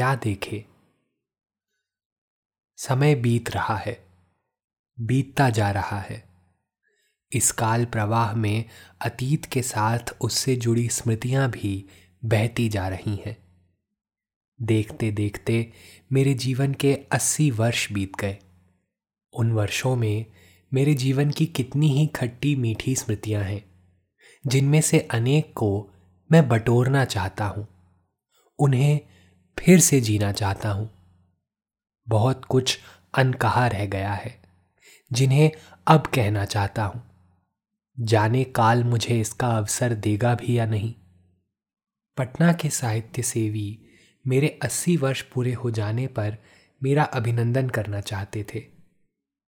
क्या देखे? समय बीत रहा है, बीतता जा रहा है। इस काल प्रवाह में अतीत के साथ उससे जुड़ी स्मृतियाँ भी बहती जा रही हैं। देखते देखते मेरे जीवन के अस्सी वर्ष बीत गए। उन वर्षों में मेरे जीवन की कितनी ही खट्टी मीठी स्मृतियाँ हैं, जिनमें से अनेक को मैं बटोरना चाहता हूँ। उन्हें फिर से जीना चाहता हूँ। बहुत कुछ अनकहा रह गया है, जिन्हें अब कहना चाहता हूँ। जाने काल मुझे इसका अवसर देगा भी या नहीं। पटना के साहित्य सेवी मेरे अस्सी वर्ष पूरे हो जाने पर मेरा अभिनंदन करना चाहते थे।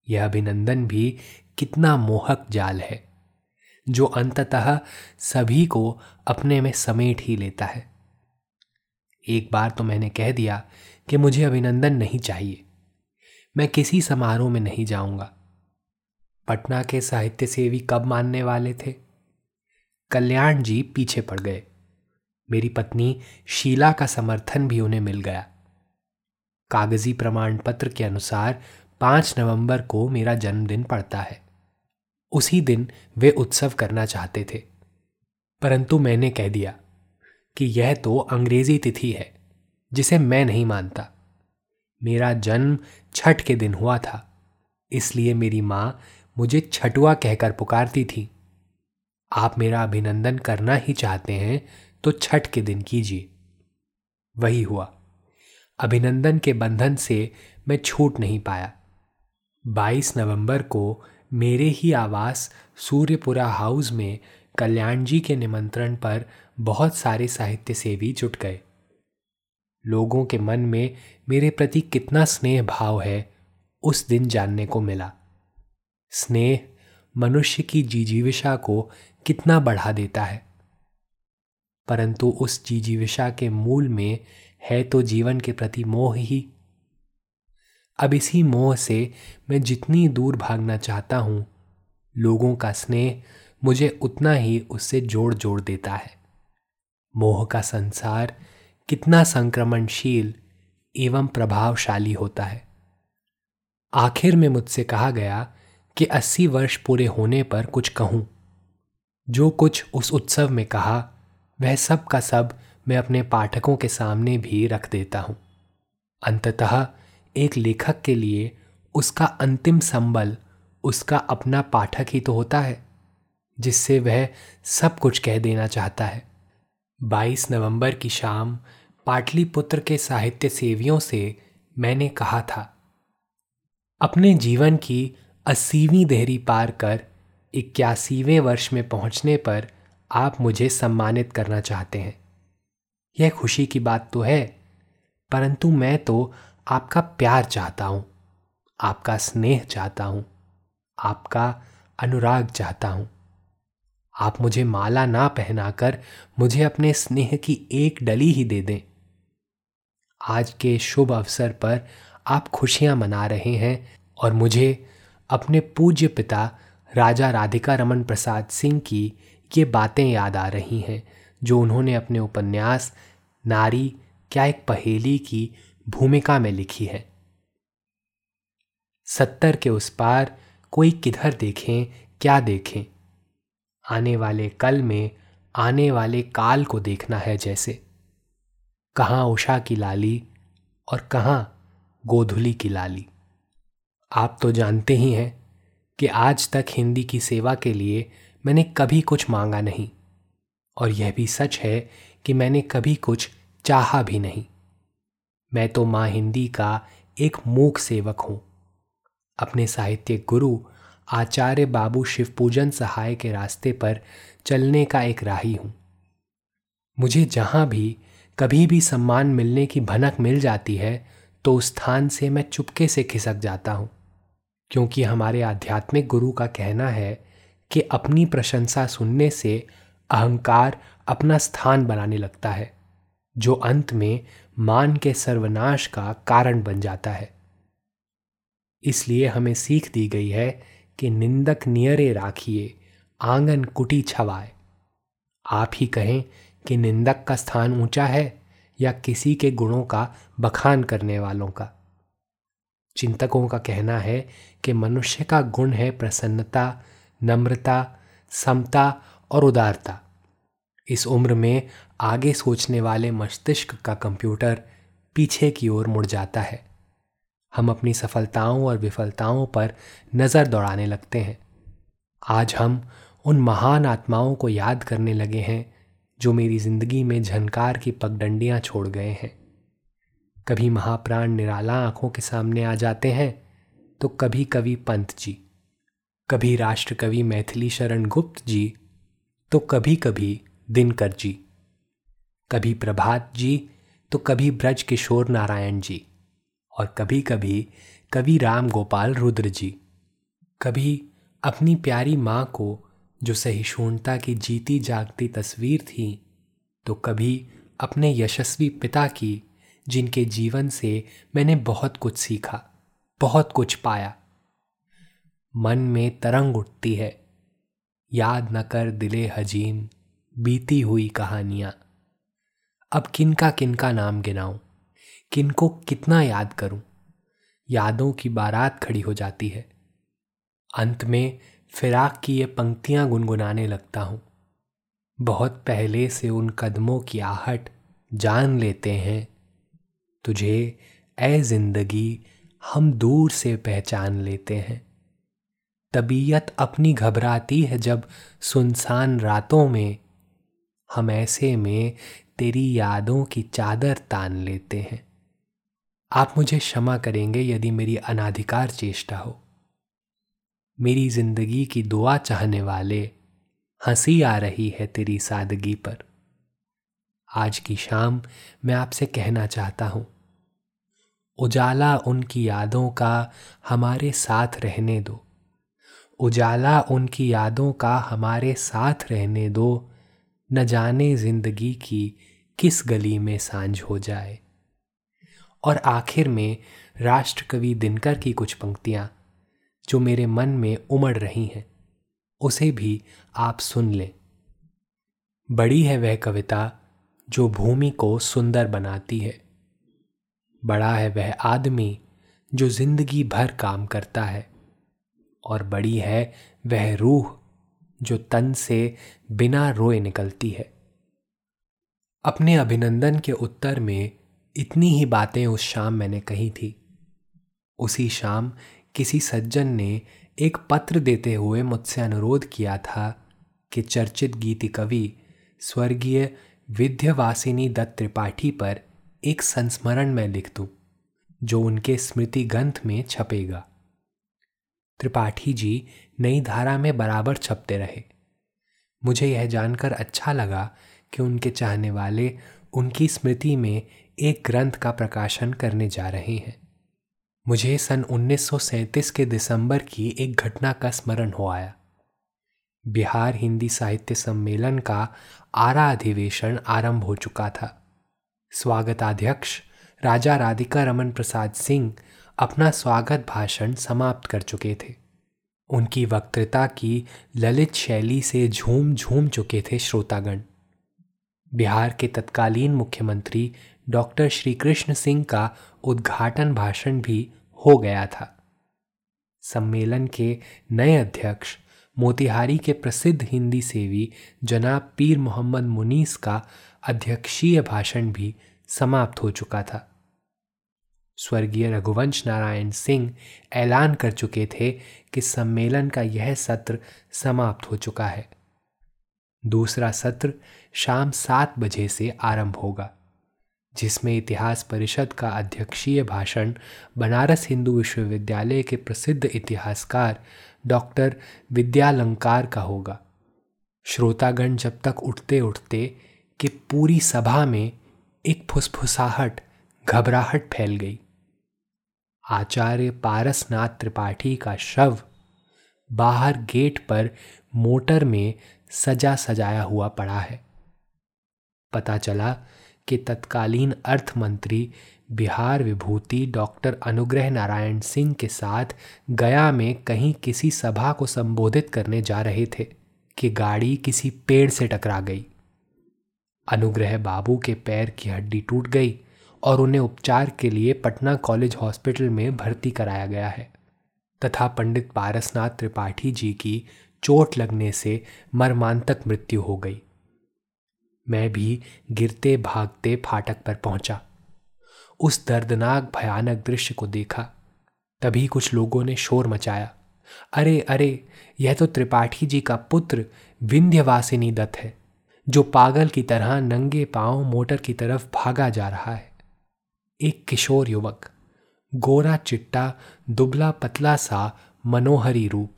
यह अभिनंदन भी कितना मोहक जाल है, जो अंततः सभी को अपने में समेट ही लेता है। एक बार तो मैंने कह दिया कि मुझे अभिनंदन नहीं चाहिए। मैं किसी समारोह में नहीं जाऊँगा। पटना के साहित्य सेवी कब मानने वाले थे? कल्याण जी पीछे पड़ गए। मेरी पत्नी शीला का समर्थन भी उन्हें मिल गया। कागज़ी प्रमाण पत्र के अनुसार पाँच नवंबर को मेरा जन्मदिन पड़ता है। उसी दिन वे उत्सव करना चाहते थे। परंतु मैंने कह दिया कि यह तो अंग्रेज़ी तिथि है, जिसे मैं नहीं मानता। मेरा जन्म छठ के दिन हुआ था, इसलिए मेरी माँ मुझे छठुआ कहकर पुकारती थी। आप मेरा अभिनंदन करना ही चाहते हैं तो छठ के दिन कीजिए। वही हुआ। अभिनंदन के बंधन से मैं छूट नहीं पाया। 22 नवंबर को मेरे ही आवास सूर्यपुरा हाउस में कल्याण जी के निमंत्रण पर बहुत सारे साहित्य सेवी जुट गए। लोगों के मन में मेरे प्रति कितना स्नेह भाव है, उस दिन जानने को मिला। स्नेह मनुष्य की जीजीविषा को कितना बढ़ा देता है। परंतु उस जीजीविषा के मूल में है तो जीवन के प्रति मोह ही। अब इसी मोह से मैं जितनी दूर भागना चाहता हूँ, लोगों का स्नेह मुझे उतना ही उससे जोड़ जोड़ देता है। मोह का संसार कितना संक्रमणशील एवं प्रभावशाली होता है। आखिर में मुझसे कहा गया कि अस्सी वर्ष पूरे होने पर कुछ कहूँ। जो कुछ उस उत्सव में कहा, वह सब का सब मैं अपने पाठकों के सामने भी रख देता हूँ। अंततः एक लेखक के लिए उसका अंतिम संबल, उसका अपना पाठक ही तो होता है। जिससे वह सब कुछ कह देना चाहता है। 22 नवंबर की शाम पाटलिपुत्र के साहित्य सेवियों से मैंने कहा था, अपने जीवन की अस्सीवीं देहरी पार कर इक्यासीवें वर्ष में पहुँचने पर आप मुझे सम्मानित करना चाहते हैं। यह खुशी की बात तो है, परंतु मैं तो आपका प्यार चाहता हूँ, आपका स्नेह चाहता हूँ, आपका अनुराग चाहता हूँ। आप मुझे माला ना पहनाकर मुझे अपने स्नेह की एक डली ही दे दें। आज के शुभ अवसर पर आप खुशियाँ मना रहे हैं और मुझे अपने पूज्य पिता राजा राधिका रमन प्रसाद सिंह की ये बातें याद आ रही हैं, जो उन्होंने अपने उपन्यास नारी क्या एक पहेली की भूमिका में लिखी है। सत्तर के उस पार कोई किधर देखें, क्या देखें। आने वाले कल में आने वाले काल को देखना है जैसे। कहाँ उषा की लाली और कहाँ गोधुली की लाली। आप तो जानते ही हैं कि आज तक हिंदी की सेवा के लिए मैंने कभी कुछ मांगा नहीं। और यह भी सच है कि मैंने कभी कुछ चाहा भी नहीं। मैं तो माँ हिंदी का एक मूक सेवक हूँ। अपने साहित्य गुरु आचार्य बाबू शिवपूजन सहाय के रास्ते पर चलने का एक राही हूँ। मुझे जहाँ भी कभी भी सम्मान मिलने की भनक मिल जाती है तो उस स्थान से मैं चुपके से खिसक जाता हूँ, क्योंकि हमारे आध्यात्मिक गुरु का कहना है कि अपनी प्रशंसा सुनने से अहंकार अपना स्थान बनाने लगता है, जो अंत में मान के सर्वनाश का कारण बन जाता है। इसलिए हमें सीख दी गई है कि निंदक नियरे राखिए, आँगन कुटी छवाए। आप ही कहें कि निंदक का स्थान ऊँचा है या किसी के गुणों का बखान करने वालों का। चिंतकों का कहना है कि मनुष्य का गुण है प्रसन्नता, नम्रता, समता और उदारता। इस उम्र में आगे सोचने वाले मस्तिष्क का कंप्यूटर पीछे की ओर मुड़ जाता है। हम अपनी सफलताओं और विफलताओं पर नज़र दौड़ाने लगते हैं। आज हम उन महान आत्माओं को याद करने लगे हैं, जो मेरी ज़िंदगी में झनकार की पगडंडियाँ छोड़ गए हैं। कभी महाप्राण निराला आँखों के सामने आ जाते हैं तो कभी कभी पंत जी। कभी राष्ट्र कवि मैथिली शरण गुप्त जी तो कभी कभी दिनकर जी। कभी प्रभात जी तो कभी ब्रज किशोर नारायण जी। और कभी कभी कवि राम गोपाल रुद्र जी, कभी अपनी प्यारी माँ को जो सहिष्णुता की जीती जागती तस्वीर थी तो कभी अपने यशस्वी पिता की, जिनके जीवन से मैंने बहुत कुछ सीखा, बहुत कुछ पाया। मन में तरंग उठती है, याद न कर दिले हजीम बीती हुई कहानियाँ। अब किनका किनका नाम गिनाऊं? किनको कितना याद करूँ? यादों की बारात खड़ी हो जाती है। अंत में फिराक की ये पंक्तियाँ गुनगुनाने लगता हूँ। बहुत पहले से उन कदमों की आहट जान लेते हैं। तुझे ए ज़िंदगी हम दूर से पहचान लेते हैं। तबीयत अपनी घबराती है जब सुनसान रातों में हम ऐसे में तेरी यादों की चादर तान लेते हैं। आप मुझे क्षमा करेंगे यदि मेरी अनाधिकार चेष्टा हो। मेरी ज़िंदगी की दुआ चाहने वाले हँसी आ रही है तेरी सादगी पर। आज की शाम मैं आपसे कहना चाहता हूँ, उजाला उनकी यादों का हमारे साथ रहने दो। उजाला उनकी यादों का हमारे साथ रहने दो, न जाने ज़िंदगी की किस गली में साँझ हो जाए। और आखिर में राष्ट्रकवि दिनकर की कुछ पंक्तियाँ, जो मेरे मन में उमड़ रही हैं, उसे भी आप सुन लें। बड़ी है वह कविता, जो भूमि को सुंदर बनाती है। बड़ा है वह आदमी, जो ज़िंदगी भर काम करता है। और बड़ी है वह रूह, जो तन से बिना रोए निकलती है। अपने अभिनंदन के उत्तर में इतनी ही बातें उस शाम मैंने कही थी। उसी शाम किसी सज्जन ने एक पत्र देते हुए मुझसे अनुरोध किया था कि चर्चित गीति कवि, स्वर्गीय विद्यवासिनी दत्त त्रिपाठी पर एक संस्मरण में लिख दूँ, जो उनके स्मृति ग्रंथ में छपेगा। त्रिपाठी जी नई धारा में बराबर छपते रहे। मुझे यह जानकर अच्छा लगा कि उनके चाहने वाले उनकी स्मृति में एक ग्रंथ का प्रकाशन करने जा रहे हैं। मुझे सन 1937 के दिसंबर की एक घटना का स्मरण हो आया। बिहार हिंदी साहित्य सम्मेलन का आरा अधिवेशन आरंभ हो चुका था। स्वागताध्यक्ष राजा राधिका रमन प्रसाद सिंह अपना स्वागत भाषण समाप्त कर चुके थे। उनकी वक्तृता की ललित शैली से झूम झूम चुके थे श्रोतागण। बिहार के तत्कालीन मुख्यमंत्री डॉक्टर श्री कृष्ण सिंह का उद्घाटन भाषण भी हो गया था। सम्मेलन के नए अध्यक्ष, मोतिहारी के प्रसिद्ध हिंदी सेवी जनाब पीर मोहम्मद मुनीस का अध्यक्षीय भाषण भी समाप्त हो चुका था। स्वर्गीय रघुवंश नारायण सिंह ऐलान कर चुके थे कि सम्मेलन का यह सत्र समाप्त हो चुका है। दूसरा सत्र शाम सात बजे से आरंभ होगा। जिसमें इतिहास परिषद का अध्यक्षीय भाषण बनारस हिंदू विश्वविद्यालय के प्रसिद्ध इतिहासकार डॉक्टर विद्यालंकार का होगा। श्रोतागण जब तक उठते उठते कि पूरी सभा में एक फुसफुसाहट, घबराहट फैल गई। आचार्य पारसनाथ त्रिपाठी का शव बाहर गेट पर मोटर में सजा सजाया हुआ पड़ा है। पता चला कि तत्कालीन अर्थ मंत्री बिहार विभूति डॉक्टर अनुग्रह नारायण सिंह के साथ गया में कहीं किसी सभा को संबोधित करने जा रहे थे कि गाड़ी किसी पेड़ से टकरा गई। अनुग्रह बाबू के पैर की हड्डी टूट गई और उन्हें उपचार के लिए पटना कॉलेज हॉस्पिटल में भर्ती कराया गया है तथा पंडित पारसनाथ त्रिपाठी जी की चोट लगने से मर्मांतक मृत्यु हो गई। मैं भी गिरते भागते फाटक पर पहुँचा। उस दर्दनाक, भयानक दृश्य को देखा। तभी कुछ लोगों ने शोर मचाया। अरे अरे, यह तो त्रिपाठी जी का पुत्र विंध्यवासिनी दत्त है, जो पागल की तरह नंगे पाँव मोटर की तरफ़ भागा जा रहा है। एक किशोर युवक, गोरा चिट्टा, दुबला पतला सा, मनोहरी रूप।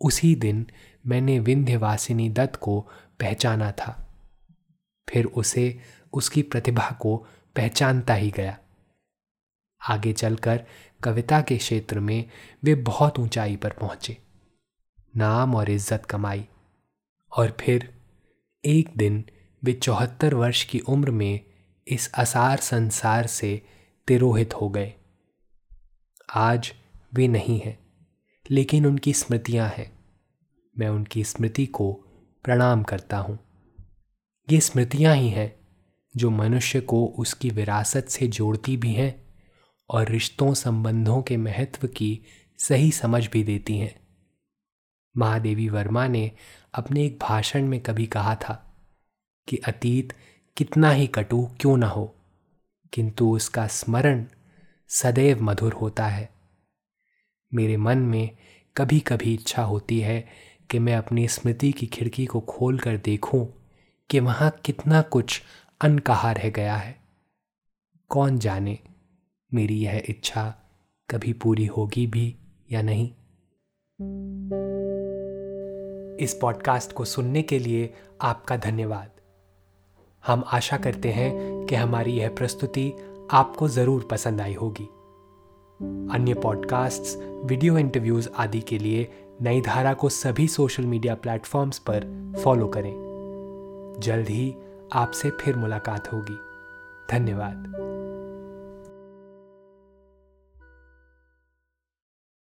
उसी दिन मैंने विंध्यवासिनी दत्त को पहचाना था। फिर उसे उसकी प्रतिभा को पहचानता ही गया। आगे चलकर कविता के क्षेत्र में वे बहुत ऊंचाई पर पहुँचे। नाम और इज़्ज़त कमाई। और फिर एक दिन वे चौहत्तर वर्ष की उम्र में इस असार संसार से तिरोहित हो गए। आज वे नहीं हैं, लेकिन उनकी स्मृतियाँ हैं। मैं उनकी स्मृति को प्रणाम करता हूँ। ये स्मृतियाँ ही हैं, जो मनुष्य को उसकी विरासत से जोड़ती भी हैं और रिश्तों संबंधों के महत्व की सही समझ भी देती हैं। महादेवी वर्मा ने अपने एक भाषण में कभी कहा था कि अतीत कितना ही कटु क्यों न हो, किंतु उसका स्मरण सदैव मधुर होता है। मेरे मन में कभी कभी इच्छा होती है कि मैं अपनी स्मृति की खिड़की को खोल कर देखूँ कि वहाँ कितना कुछ अनकहा रह गया है। कौन जाने मेरी यह इच्छा कभी पूरी होगी भी या नहीं? इस पॉडकास्ट को सुनने के लिए आपका धन्यवाद। हम आशा करते हैं कि हमारी यह प्रस्तुति आपको ज़रूर पसंद आई होगी। अन्य पॉडकास्ट्स, वीडियो इंटरव्यूज़ आदि के लिए नई धारा को सभी सोशल मीडिया प्लेटफॉर्म्स पर फॉलो करें। जल्द ही आपसे फिर मुलाकात होगी। धन्यवाद।